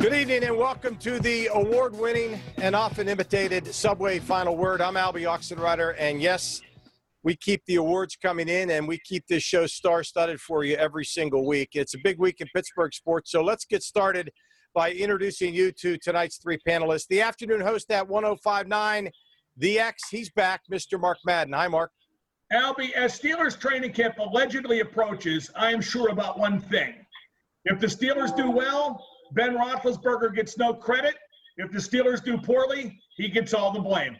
Good evening and welcome to the award winning and often imitated Subway Final Word. I'm Albie Oxenrider, and yes, we keep the awards coming in and we keep this show star studded for you every single week. It's a big week in Pittsburgh sports, so let's get started by introducing you to tonight's three panelists. The afternoon host at 1059, the X, he's back, Mr. Mark Madden. Hi, Mark. Albie, as Steelers training camp allegedly approaches, I am sure about one thing. If the Steelers do well, Ben Roethlisberger gets no credit. If the Steelers do poorly, he gets all the blame.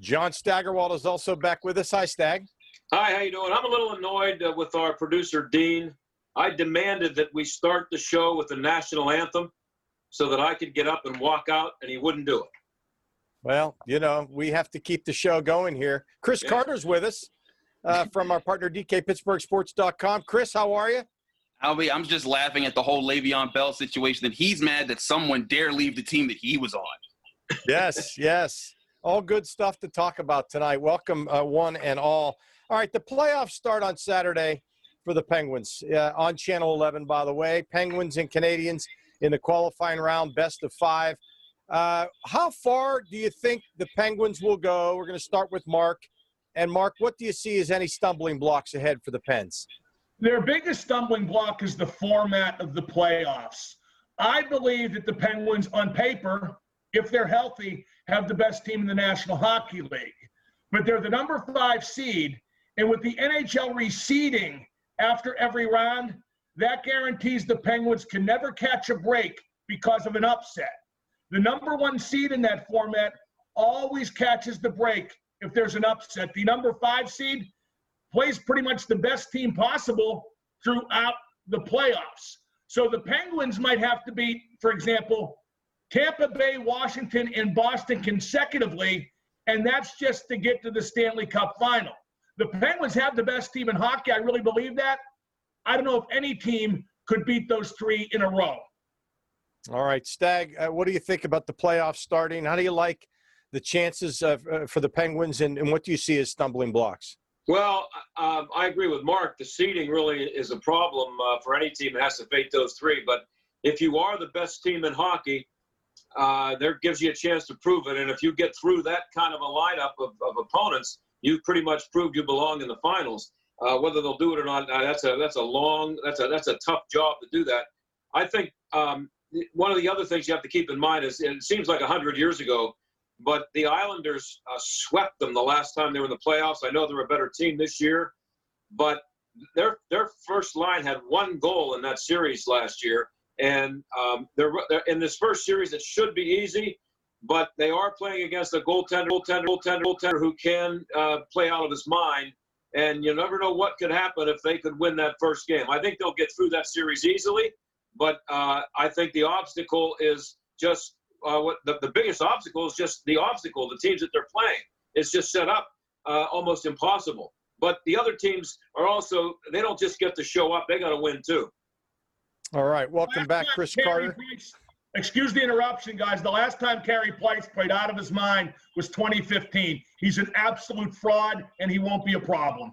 John Steigerwald is also back with us. Hi, Stag. Hi, how you doing? I'm a little annoyed uh, with our producer Dean. I demanded that we start the show with the national anthem so that I could get up and walk out, and he wouldn't do it. Well, you know, we have to keep the show going here. Chris yeah. Carter's with us uh, from our partner DKPittsburghSports.com. Chris, how are you? Albie, I'm just laughing at the whole Le'Veon Bell situation that he's mad that someone dare leave the team that he was on. yes, yes. All good stuff to talk about tonight. Welcome, uh, one and all. All right, the playoffs start on Saturday for the Penguins uh, on Channel 11, by the way. Penguins and Canadiens in the qualifying round, best of five. Uh, how far do you think the Penguins will go? We're going to start with Mark. And Mark, what do you see as any stumbling blocks ahead for the Pens? Their biggest stumbling block is the format of the playoffs. I believe that the Penguins, on paper, if they're healthy, have the best team in the National Hockey League. But they're the number five seed. And with the NHL reseeding after every round, that guarantees the Penguins can never catch a break because of an upset. The number one seed in that format always catches the break if there's an upset. The number five seed plays pretty much the best team possible throughout the playoffs. So the Penguins might have to beat, for example, Tampa Bay, Washington, and Boston consecutively, and that's just to get to the Stanley Cup final. The Penguins have the best team in hockey. I really believe that. I don't know if any team could beat those three in a row. All right, Stag, uh, what do you think about the playoffs starting? How do you like the chances uh, for the Penguins, and, and what do you see as stumbling blocks? Well, um, I agree with Mark. The seeding really is a problem uh, for any team that has to face those three. But if you are the best team in hockey, uh, there gives you a chance to prove it. And if you get through that kind of a lineup of, of opponents, you've pretty much proved you belong in the finals. Uh, whether they'll do it or not, uh, that's a that's a long that's a that's a tough job to do that. I think um, one of the other things you have to keep in mind is it seems like hundred years ago but the Islanders uh, swept them the last time they were in the playoffs. I know they're a better team this year, but their their first line had one goal in that series last year, and um, they're, they're, in this first series. It should be easy, but they are playing against a goaltender, goaltender, goaltender, goaltender who can uh, play out of his mind. And you never know what could happen if they could win that first game. I think they'll get through that series easily, but uh, I think the obstacle is just uh, what the, the biggest obstacle is just the obstacle, the teams that they're playing. It's just set up uh, almost impossible. But the other teams are also, they don't just get to show up, they got to win too. All right. Welcome back, Chris Carter. Price, excuse the interruption, guys. The last time Carey Price played out of his mind was 2015. He's an absolute fraud, and he won't be a problem.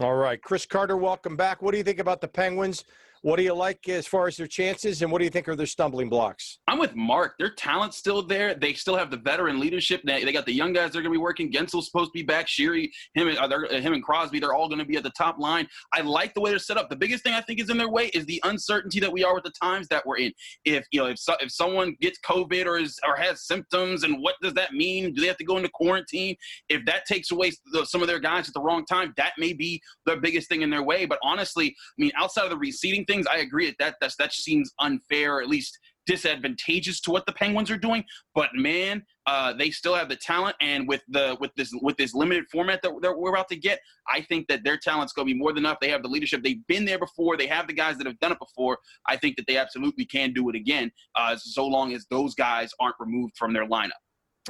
All right. Chris Carter, welcome back. What do you think about the Penguins? What do you like as far as their chances, and what do you think are their stumbling blocks? I'm with Mark. Their talent's still there. They still have the veteran leadership. They, got the young guys. They're going to be working. Guentzel's supposed to be back. Sheary, him, uh, uh, him and Crosby. They're all going to be at the top line. I like the way they're set up. The biggest thing I think is in their way is the uncertainty that we are with the times that we're in. If you know, if so, if someone gets COVID or is or has symptoms, and what does that mean? Do they have to go into quarantine? If that takes away the, some of their guys at the wrong time, that may be the biggest thing in their way. But honestly, I mean, outside of the reseeding things, I agree that that that's, that seems unfair, or at least disadvantageous to what the Penguins are doing. But man, uh, they still have the talent, and with the with this with this limited format that, that we're about to get, I think that their talent's going to be more than enough. They have the leadership. They've been there before. They have the guys that have done it before. I think that they absolutely can do it again, uh, so long as those guys aren't removed from their lineup.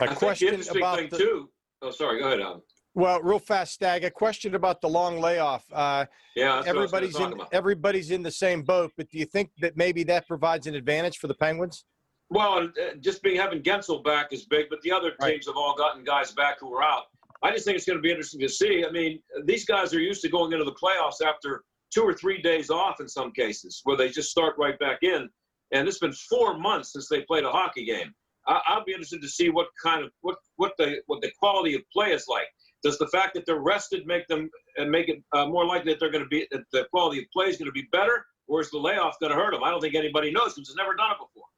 A I question about thing the... too. Oh, sorry. Go ahead, Adam. Well, real fast, Stag. A question about the long layoff. Uh, yeah, everybody's in about. everybody's in the same boat, but do you think that maybe that provides an advantage for the Penguins? Well, uh, just being having Guentzel back is big, but the other teams right. have all gotten guys back who are out. I just think it's going to be interesting to see. I mean, these guys are used to going into the playoffs after two or three days off in some cases, where they just start right back in. and it's been four months since they played a hockey game. I, will be interested to see what kind of what what the what the quality of play is like. Does the fact that they're rested make them and make it uh, more likely that they're going to be that the quality of play is going to be better, or is the layoff going to hurt them? I don't think anybody knows because they've never done it before.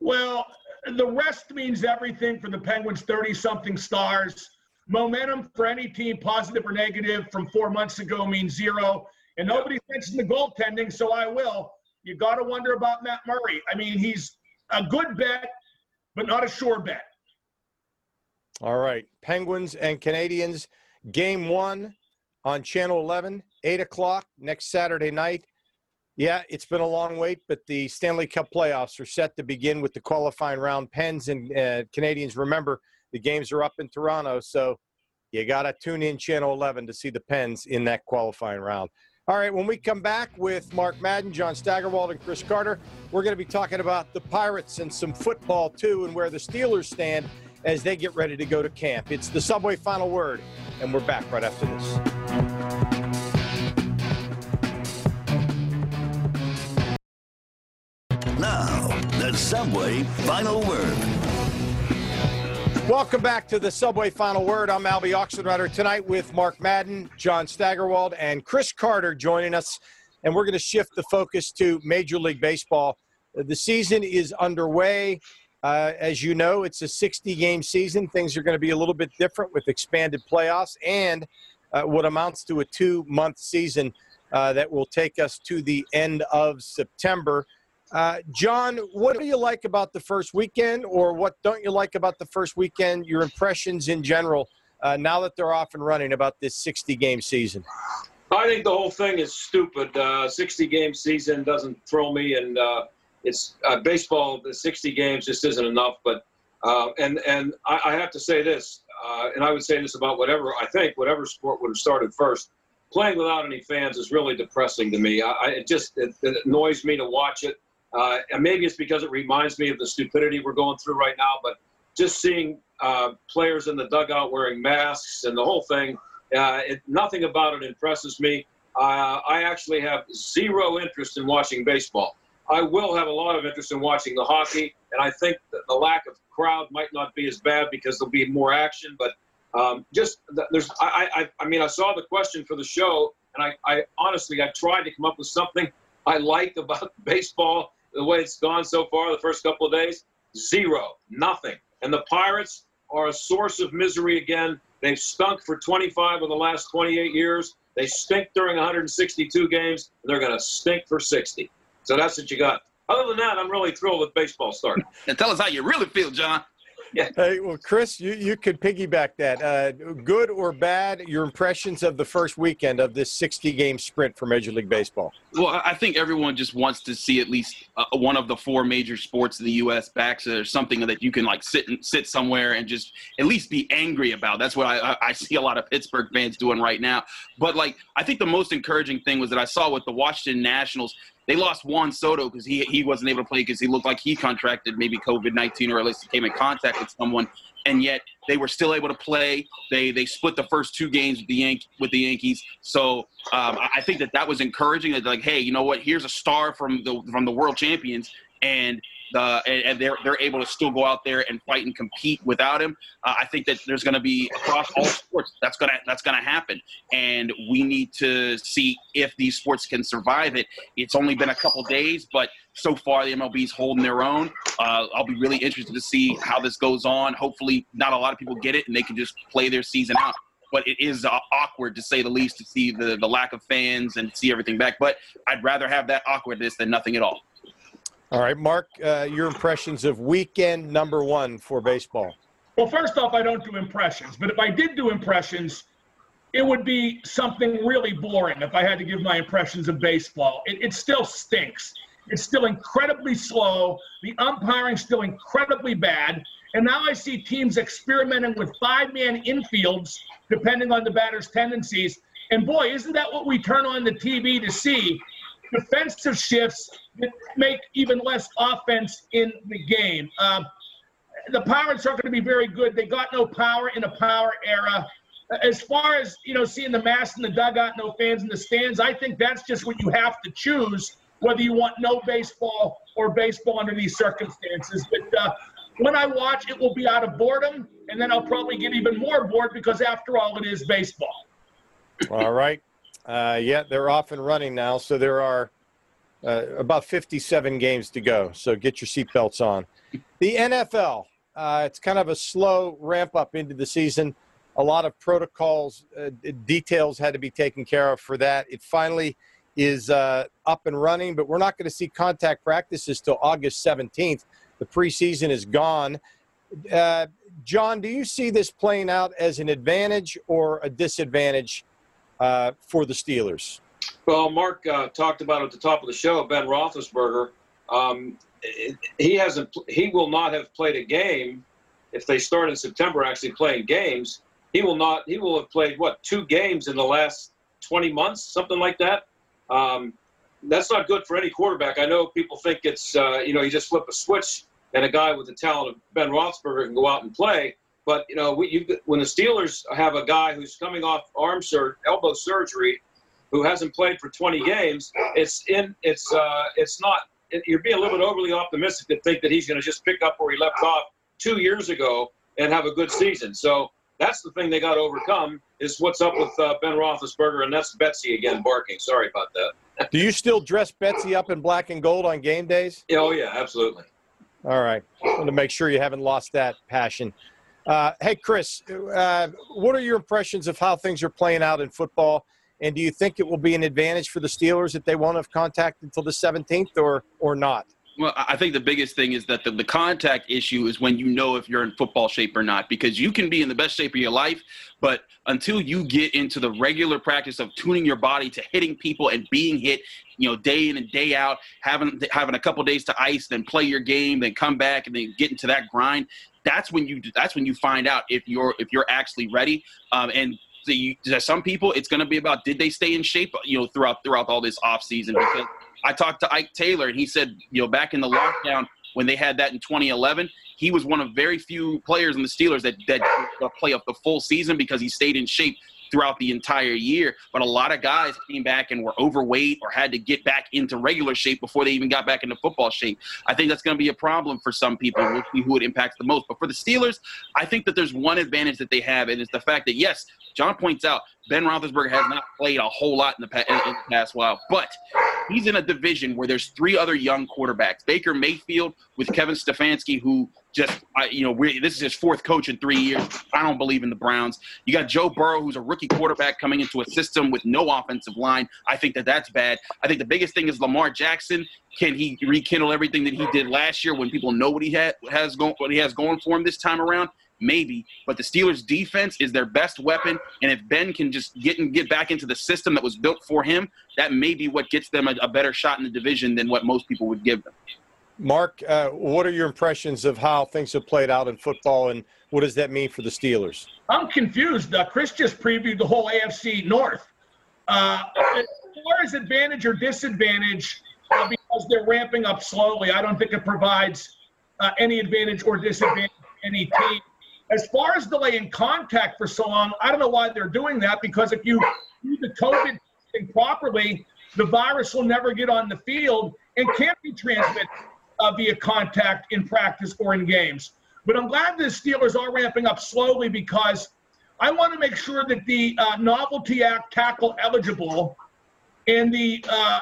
Well, the rest means everything for the Penguins' 30-something stars. Momentum for any team, positive or negative, from four months ago means zero. And nobody's mentioned the goaltending, so I will. You got to wonder about Matt Murray. I mean, he's a good bet, but not a sure bet. All right. Penguins and Canadiens, game one on Channel 11, 8 o'clock next Saturday night. Yeah, it's been a long wait, but the Stanley Cup playoffs are set to begin with the qualifying round. Pens and uh, Canadiens, remember, the games are up in Toronto, so you got to tune in Channel 11 to see the Pens in that qualifying round. All right, when we come back with Mark Madden, John Steigerwald, and Chris Carter, we're going to be talking about the Pirates and some football, too, and where the Steelers stand as they get ready to go to camp. It's the Subway Final Word, and we're back right after this. Now, the Subway Final Word. Welcome back to the Subway Final Word. I'm Albie Oxenrider tonight with Mark Madden, John Steigerwald, and Chris Carter joining us. And we're going to shift the focus to Major League Baseball. The season is underway. Uh, as you know, it's a 60 game season. Things are going to be a little bit different with expanded playoffs and uh, what amounts to a two month season uh, that will take us to the end of September. Uh, John, what do you like about the first weekend, or what don't you like about the first weekend? Your impressions in general uh, now that they're off and running about this 60 game season? I think the whole thing is stupid. Uh, 60 game season doesn't throw me, and it's uh, baseball. The 60 games just isn't enough. But uh, and and I, I, have to say this, uh, and I would say this about whatever I think whatever sport would have started first. Playing without any fans is really depressing to me. I, I it just it, it, annoys me to watch it. Uh, and maybe it's because it reminds me of the stupidity we're going through right now. But just seeing uh, players in the dugout wearing masks and the whole thing, uh, it, nothing about it impresses me. I actually have zero interest in watching baseball. I will have a lot of interest in watching the hockey, and I think the lack of crowd might not be as bad because there'll be more action. But um, just there's, I, I, I mean, I saw the question for the show, and I, I honestly, I tried to come up with something I liked about baseball, the way it's gone so far, the first couple of days. Zero, nothing. And the Pirates are a source of misery again. They've stunk for 25 of the last 28 years. They stink during 162 games, and they're going to stink for 60. So that's what you got. Other than that, I'm really thrilled with baseball starting. and tell us how you really feel, John. Yeah. Hey, well, Chris, you, you could piggyback that. Uh, good or bad, your impressions of the first weekend of this 60 game sprint for Major League Baseball? Well, I think everyone just wants to see at least uh, one of the four major sports in the U.S. back or something that you can like sit and sit somewhere and just at least be angry about. That's what I, I see a lot of Pittsburgh fans doing right now. But like, I think the most encouraging thing was that I saw with the Washington Nationals they lost Juan Soto because he he wasn't able to play because he looked like he contracted maybe COVID nineteen or at least he came in contact with someone, and yet they were still able to play. They they split the first two games with the Yank with the Yankees. So um, I think that that was encouraging. That like, hey, you know what? Here's a star from the from the world champions, and uh, and, and, they're they're able to still go out there and fight and compete without him. Uh, I think that there's going to be across all sports that's gonna that's gonna happen, and we need to see if these sports can survive it. It's only been a couple days, but so far the MLB is holding their own. Uh, I'll be really interested to see how this goes on. Hopefully, not a lot of people get it and they can just play their season out but it is uh, awkward to say the least to see the, the lack of fans and see everything back. But I'd rather have that awkwardness than nothing at all. All right, Mark, uh, your impressions of weekend number one for baseball. Well, first off, I don't do impressions, but if I did do impressions, it would be something really boring if I had to give my impressions of baseball. It, it still stinks. It's still incredibly slow. The umpiring still incredibly bad. And now I see teams experimenting with five man infields, depending on the batter's tendencies. And boy, isn't that what we turn on the TV to see? Defensive shifts that make even less offense in the game. Um, the Pirates aren't going to be very good. They got no power in a power era. As far as you know, seeing the mass in the dugout, no fans in the stands, I think that's just what you have to choose. whether you want no baseball or baseball under these circumstances. But uh, when I watch, it will be out of boredom, and then I'll probably get even more bored because, after all, it is baseball. All right. Uh, yeah, they're off and running now. So there are uh, about 57 games to go. So get your seatbelts on. The NFL, uh, it's kind of a slow ramp up into the season. A lot of protocols, uh, details had to be taken care of for that. It finally is uh, up and running, but we're not going to see contact practices till August 17th. The preseason is gone. Uh, John, do you see this playing out as an advantage or a disadvantage uh, for the Steelers? Well, Mark uh, talked about at the top of the show, Ben Roethlisberger. Um, he hasn't. He will not have played a game if they start in September. Actually, playing games, he will not. He will have played what two games in the last 20 months, something like that. Um, that's not good for any quarterback. I know people think it's uh, you know you just flip a switch and a guy with the talent of Ben Roethlisberger can go out and play. But you know, we, you, when the Steelers have a guy who's coming off arm sur- elbow surgery, who hasn't played for 20 games, it's in it's uh, it's not. It, you're being a little bit overly optimistic to think that he's going to just pick up where he left off two years ago and have a good season. So that's the thing they got to overcome is what's up with uh, Ben Roethlisberger, and that's Betsy again barking. Sorry about that. Do you still dress Betsy up in black and gold on game days? Oh yeah, absolutely. All right. I want to make sure you haven't lost that passion. Uh, hey, Chris, uh, what are your impressions of how things are playing out in football? And do you think it will be an advantage for the Steelers if they won't have contact until the 17th or, or not? Well, I think the biggest thing is that the, the contact issue is when you know if you're in football shape or not, because you can be in the best shape of your life, but until you get into the regular practice of tuning your body to hitting people and being hit, you know, day in and day out, having having a couple days to ice, then play your game, then come back and then get into that grind. That's when you that's when you find out if you're if you're actually ready. Um, and some people, it's going to be about did they stay in shape, you know, throughout throughout all this off season because I talked to Ike Taylor, and he said, you know, back in the lockdown when they had that in 2011, he was one of very few players in the Steelers that that play up the full season because he stayed in shape throughout the entire year. But a lot of guys came back and were overweight or had to get back into regular shape before they even got back into football shape. I think that's going to be a problem for some people. We'll see who it impacts the most. But for the Steelers, I think that there's one advantage that they have, and it's the fact that, yes, John points out Ben Roethlisberger has not played a whole lot in the, in the past while, but he's in a division where there's three other young quarterbacks. Baker Mayfield with Kevin Stefanski, who just, you know, this is his fourth coach in three years. I don't believe in the Browns. You got Joe Burrow, who's a rookie quarterback coming into a system with no offensive line. I think that that's bad. I think the biggest thing is Lamar Jackson. Can he rekindle everything that he did last year when people know what he had, has going, what he has going for him this time around? Maybe. But the Steelers' defense is their best weapon, and if Ben can just get and get back into the system that was built for him, that may be what gets them a, a better shot in the division than what most people would give them. Mark, uh, what are your impressions of how things have played out in football, and what does that mean for the Steelers? I'm confused. Uh, Chris just previewed the whole AFC North. Uh, as far as advantage or disadvantage, uh, because they're ramping up slowly, I don't think it provides uh, any advantage or disadvantage to any team. As far as delaying contact for so long, I don't know why they're doing that because if you do the COVID thing properly, the virus will never get on the field and can't be transmitted uh, via contact in practice or in games. But I'm glad the Steelers are ramping up slowly because I want to make sure that the uh, Novelty Act tackle eligible and the uh,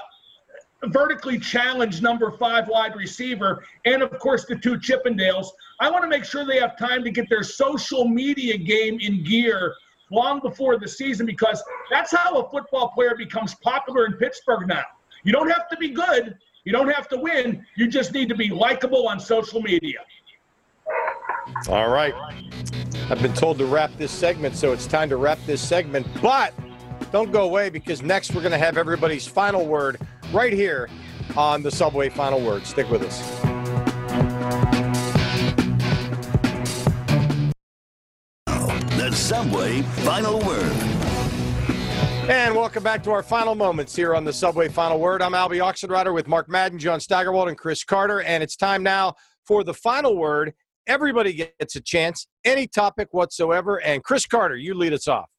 vertically challenged number five wide receiver, and of course the two Chippendales. I want to make sure they have time to get their social media game in gear long before the season because that's how a football player becomes popular in Pittsburgh now. You don't have to be good, you don't have to win, you just need to be likable on social media. All right. I've been told to wrap this segment, so it's time to wrap this segment. But don't go away because next we're going to have everybody's final word right here on the Subway Final Word. Stick with us. The Subway Final Word. And welcome back to our final moments here on the Subway Final Word. I'm Albie Oxenrider with Mark Madden, John Steigerwald, and Chris Carter. And it's time now for the final word. Everybody gets a chance, any topic whatsoever. And Chris Carter, you lead us off.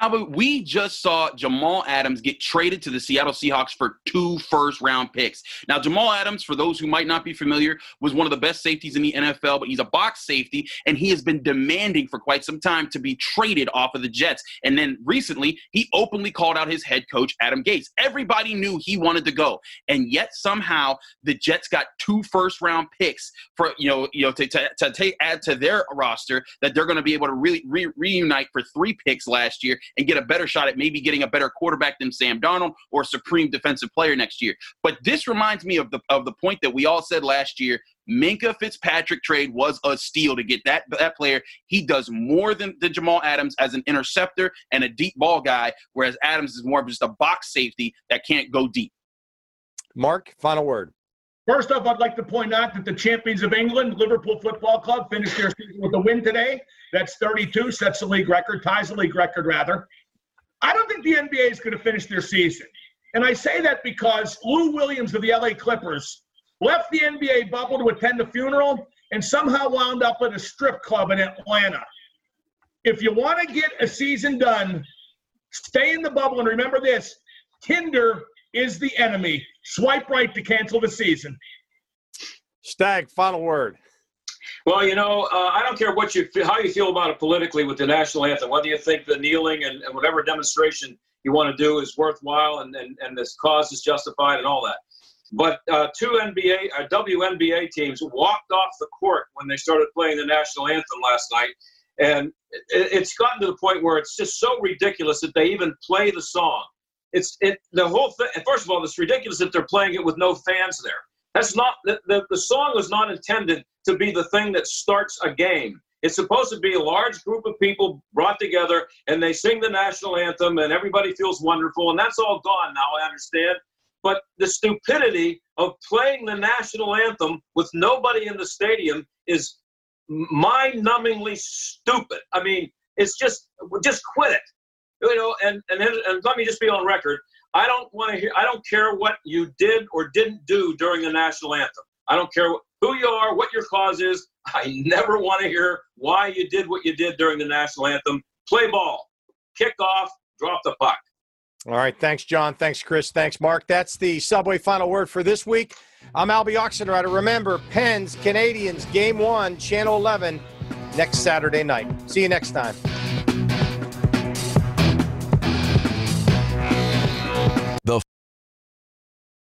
Albert, we just saw Jamal Adams get traded to the Seattle Seahawks for two first round picks. Now, Jamal Adams, for those who might not be familiar, was one of the best safeties in the NFL, but he's a box safety, and he has been demanding for quite some time to be traded off of the Jets. And then recently, he openly called out his head coach, Adam Gase. Everybody knew he wanted to go. And yet somehow the Jets got two first round picks for, you know, you know, to, to, to take, add to their roster that they're going to be able to really re- reunite for three picks last year and get a better shot at maybe getting a better quarterback than Sam Darnold or a supreme defensive player next year. But this reminds me of the of the point that we all said last year. Minkah Fitzpatrick trade was a steal to get that that player. He does more than, than Jamal Adams as an interceptor and a deep ball guy, whereas Adams is more of just a box safety that can't go deep. Mark, final word. First off, I'd like to point out that the champions of England, Liverpool Football Club, finished their season with a win today. That's 32, sets the league record, ties the league record, rather. I don't think the NBA is going to finish their season. And I say that because Lou Williams of the LA Clippers left the NBA bubble to attend a funeral and somehow wound up at a strip club in Atlanta. If you want to get a season done, stay in the bubble and remember this Tinder is the enemy. Swipe right to cancel the season. Stag, final word. Well, you know, uh, I don't care what you how you feel about it politically with the national anthem. Whether you think the kneeling and, and whatever demonstration you want to do is worthwhile and, and, and this cause is justified and all that. But uh, two NBA, uh, WNBA teams walked off the court when they started playing the national anthem last night, and it, it's gotten to the point where it's just so ridiculous that they even play the song. It's it the whole thing. First of all, it's ridiculous that they're playing it with no fans there. That's not the, the, the song was not intended to be the thing that starts a game. It's supposed to be a large group of people brought together and they sing the national anthem and everybody feels wonderful. And that's all gone now, I understand. But the stupidity of playing the national anthem with nobody in the stadium is mind numbingly stupid. I mean, it's just, just quit it. You know, and, and, and let me just be on record. I don't want to hear, I don't care what you did or didn't do during the national anthem. I don't care who you are, what your cause is. I never want to hear why you did what you did during the national anthem. Play ball, kick off, drop the puck. All right. Thanks, John. Thanks, Chris. Thanks, Mark. That's the Subway final word for this week. I'm Albie Oxenrider. Remember, Pens, Canadiens, game one, channel 11, next Saturday night. See you next time.